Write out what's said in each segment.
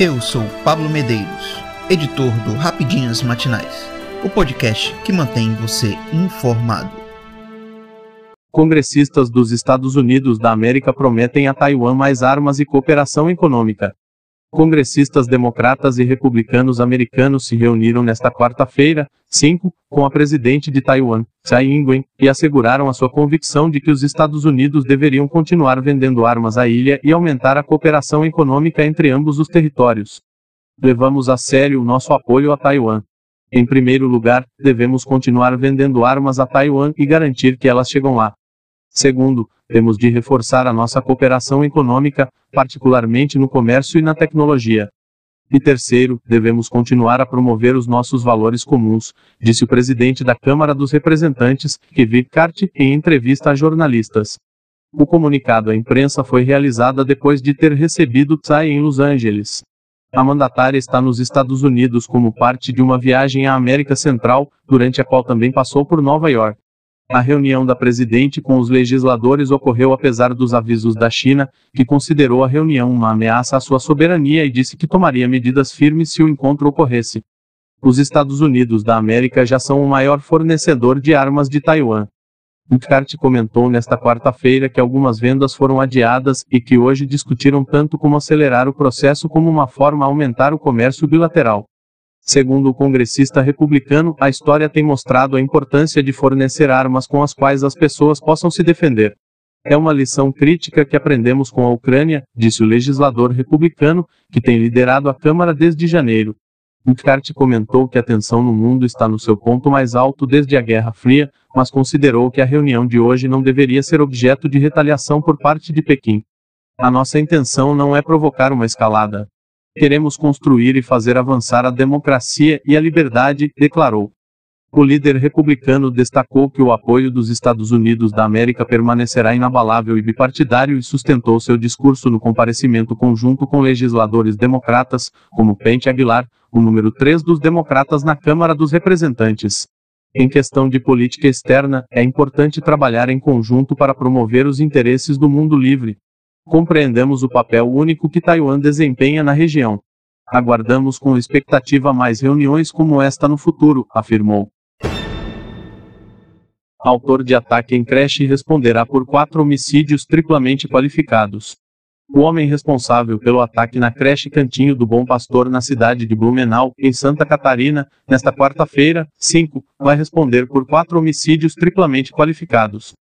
Eu sou Pablo Medeiros, editor do Rapidinhas Matinais, o podcast que mantém você informado. Congressistas dos Estados Unidos da América prometem a Taiwan mais armas e cooperação econômica. Congressistas democratas e republicanos americanos se reuniram nesta quarta-feira, 5, com a presidente de Taiwan, Tsai Ing-wen, e asseguraram a sua convicção de que os Estados Unidos deveriam continuar vendendo armas à ilha e aumentar a cooperação econômica entre ambos os territórios. Levamos a sério o nosso apoio a Taiwan. Em primeiro lugar, devemos continuar vendendo armas a Taiwan e garantir que elas chegam lá. Segundo, temos de reforçar a nossa cooperação econômica, particularmente no comércio e na tecnologia. E terceiro, devemos continuar a promover os nossos valores comuns, disse o presidente da Câmara dos Representantes, Kevin Cart, em entrevista a jornalistas. O comunicado à imprensa foi realizado depois de ter recebido Tsai em Los Angeles. A mandatária está nos Estados Unidos como parte de uma viagem à América Central, durante a qual também passou por Nova York. A reunião da presidente com os legisladores ocorreu apesar dos avisos da China, que considerou a reunião uma ameaça à sua soberania e disse que tomaria medidas firmes se o encontro ocorresse. Os Estados Unidos da América já são o maior fornecedor de armas de Taiwan. Utkart comentou nesta quarta-feira que algumas vendas foram adiadas e que hoje discutiram tanto como acelerar o processo como uma forma a aumentar o comércio bilateral. Segundo o congressista republicano, a história tem mostrado a importância de fornecer armas com as quais as pessoas possam se defender. É uma lição crítica que aprendemos com a Ucrânia, disse o legislador republicano, que tem liderado a Câmara desde janeiro. McCarthy comentou que a tensão no mundo está no seu ponto mais alto desde a Guerra Fria, mas considerou que a reunião de hoje não deveria ser objeto de retaliação por parte de Pequim. A nossa intenção não é provocar uma escalada. Queremos construir e fazer avançar a democracia e a liberdade, declarou. O líder republicano destacou que o apoio dos Estados Unidos da América permanecerá inabalável e bipartidário e sustentou seu discurso no comparecimento conjunto com legisladores democratas, como Pente Aguilar, o número 3 dos democratas na Câmara dos Representantes. Em questão de política externa, é importante trabalhar em conjunto para promover os interesses do mundo livre, Compreendemos o papel único que Taiwan desempenha na região. Aguardamos com expectativa mais reuniões como esta no futuro, afirmou. Autor de ataque em creche responderá por quatro homicídios triplamente qualificados. O homem responsável pelo ataque na creche Cantinho do Bom Pastor na cidade de Blumenau, em Santa Catarina, nesta quarta-feira, 5, vai responder por quatro homicídios triplamente qualificados.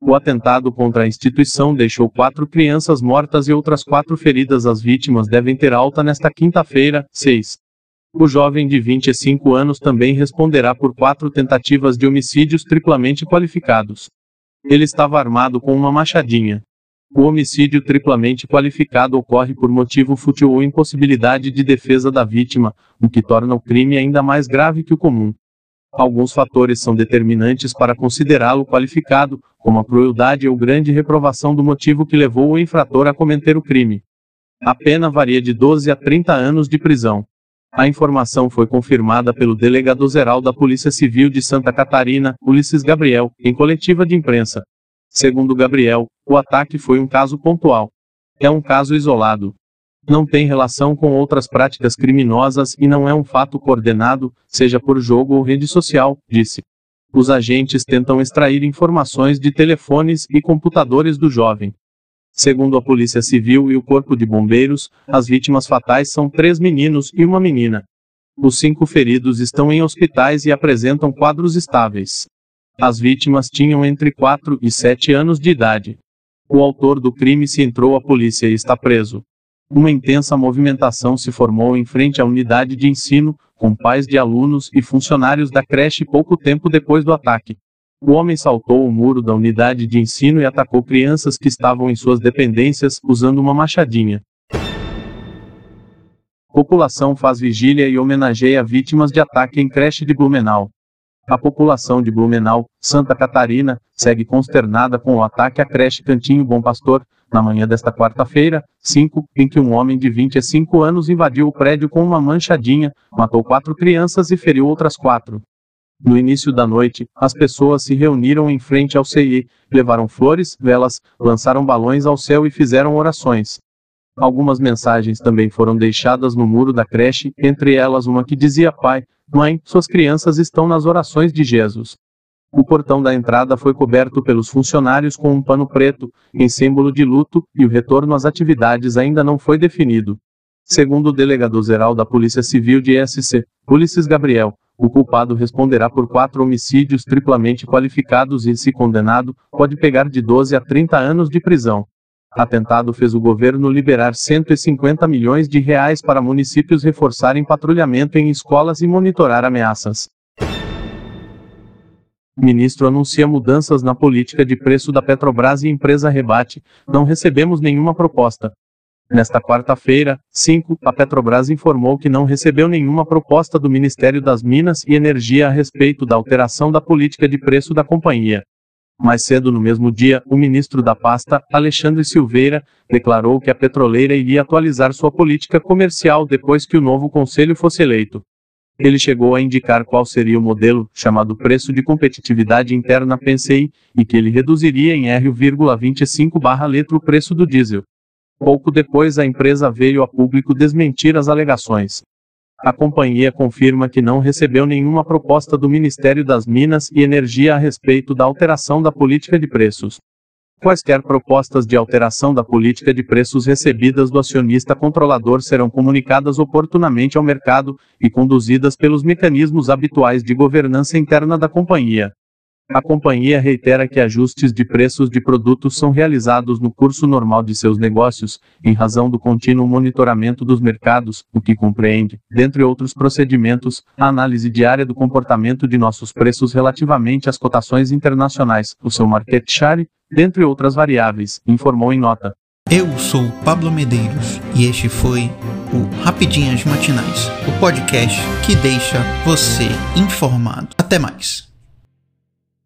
O atentado contra a instituição deixou quatro crianças mortas e outras quatro feridas. As vítimas devem ter alta nesta quinta-feira, 6. O jovem de 25 anos também responderá por quatro tentativas de homicídios triplamente qualificados. Ele estava armado com uma machadinha. O homicídio triplamente qualificado ocorre por motivo fútil ou impossibilidade de defesa da vítima, o que torna o crime ainda mais grave que o comum. Alguns fatores são determinantes para considerá-lo qualificado, como a crueldade ou grande reprovação do motivo que levou o infrator a cometer o crime. A pena varia de 12 a 30 anos de prisão. A informação foi confirmada pelo delegado-geral da Polícia Civil de Santa Catarina, Ulisses Gabriel, em coletiva de imprensa. Segundo Gabriel, o ataque foi um caso pontual. É um caso isolado não tem relação com outras práticas criminosas e não é um fato coordenado, seja por jogo ou rede social, disse. Os agentes tentam extrair informações de telefones e computadores do jovem. Segundo a Polícia Civil e o Corpo de Bombeiros, as vítimas fatais são três meninos e uma menina. Os cinco feridos estão em hospitais e apresentam quadros estáveis. As vítimas tinham entre 4 e 7 anos de idade. O autor do crime se entrou à polícia e está preso. Uma intensa movimentação se formou em frente à unidade de ensino, com pais de alunos e funcionários da creche pouco tempo depois do ataque. O homem saltou o muro da unidade de ensino e atacou crianças que estavam em suas dependências, usando uma machadinha. População faz vigília e homenageia vítimas de ataque em creche de Blumenau. A população de Blumenau, Santa Catarina, segue consternada com o ataque à creche Cantinho Bom Pastor, na manhã desta quarta-feira, 5, em que um homem de 25 anos invadiu o prédio com uma manchadinha, matou quatro crianças e feriu outras quatro. No início da noite, as pessoas se reuniram em frente ao CI, levaram flores, velas, lançaram balões ao céu e fizeram orações. Algumas mensagens também foram deixadas no muro da creche, entre elas uma que dizia: Pai, Mãe, suas crianças estão nas orações de Jesus. O portão da entrada foi coberto pelos funcionários com um pano preto, em símbolo de luto, e o retorno às atividades ainda não foi definido. Segundo o delegado-geral da Polícia Civil de SC, Ulisses Gabriel, o culpado responderá por quatro homicídios triplamente qualificados e, se condenado, pode pegar de 12 a 30 anos de prisão. Atentado fez o governo liberar 150 milhões de reais para municípios reforçarem patrulhamento em escolas e monitorar ameaças. Ministro anuncia mudanças na política de preço da Petrobras e empresa rebate: não recebemos nenhuma proposta. Nesta quarta-feira, 5, a Petrobras informou que não recebeu nenhuma proposta do Ministério das Minas e Energia a respeito da alteração da política de preço da companhia. Mais cedo no mesmo dia, o ministro da pasta, Alexandre Silveira, declarou que a petroleira iria atualizar sua política comercial depois que o novo conselho fosse eleito. Ele chegou a indicar qual seria o modelo, chamado Preço de Competitividade Interna PNCI, e que ele reduziria em R,25 barra letra o preço do diesel. Pouco depois a empresa veio a público desmentir as alegações. A companhia confirma que não recebeu nenhuma proposta do Ministério das Minas e Energia a respeito da alteração da política de preços. Quaisquer propostas de alteração da política de preços recebidas do acionista controlador serão comunicadas oportunamente ao mercado e conduzidas pelos mecanismos habituais de governança interna da companhia. A companhia reitera que ajustes de preços de produtos são realizados no curso normal de seus negócios, em razão do contínuo monitoramento dos mercados, o que compreende, dentre outros procedimentos, a análise diária do comportamento de nossos preços relativamente às cotações internacionais, o seu market share, dentre outras variáveis, informou em nota. Eu sou Pablo Medeiros e este foi o Rapidinhas Matinais, o podcast que deixa você informado. Até mais.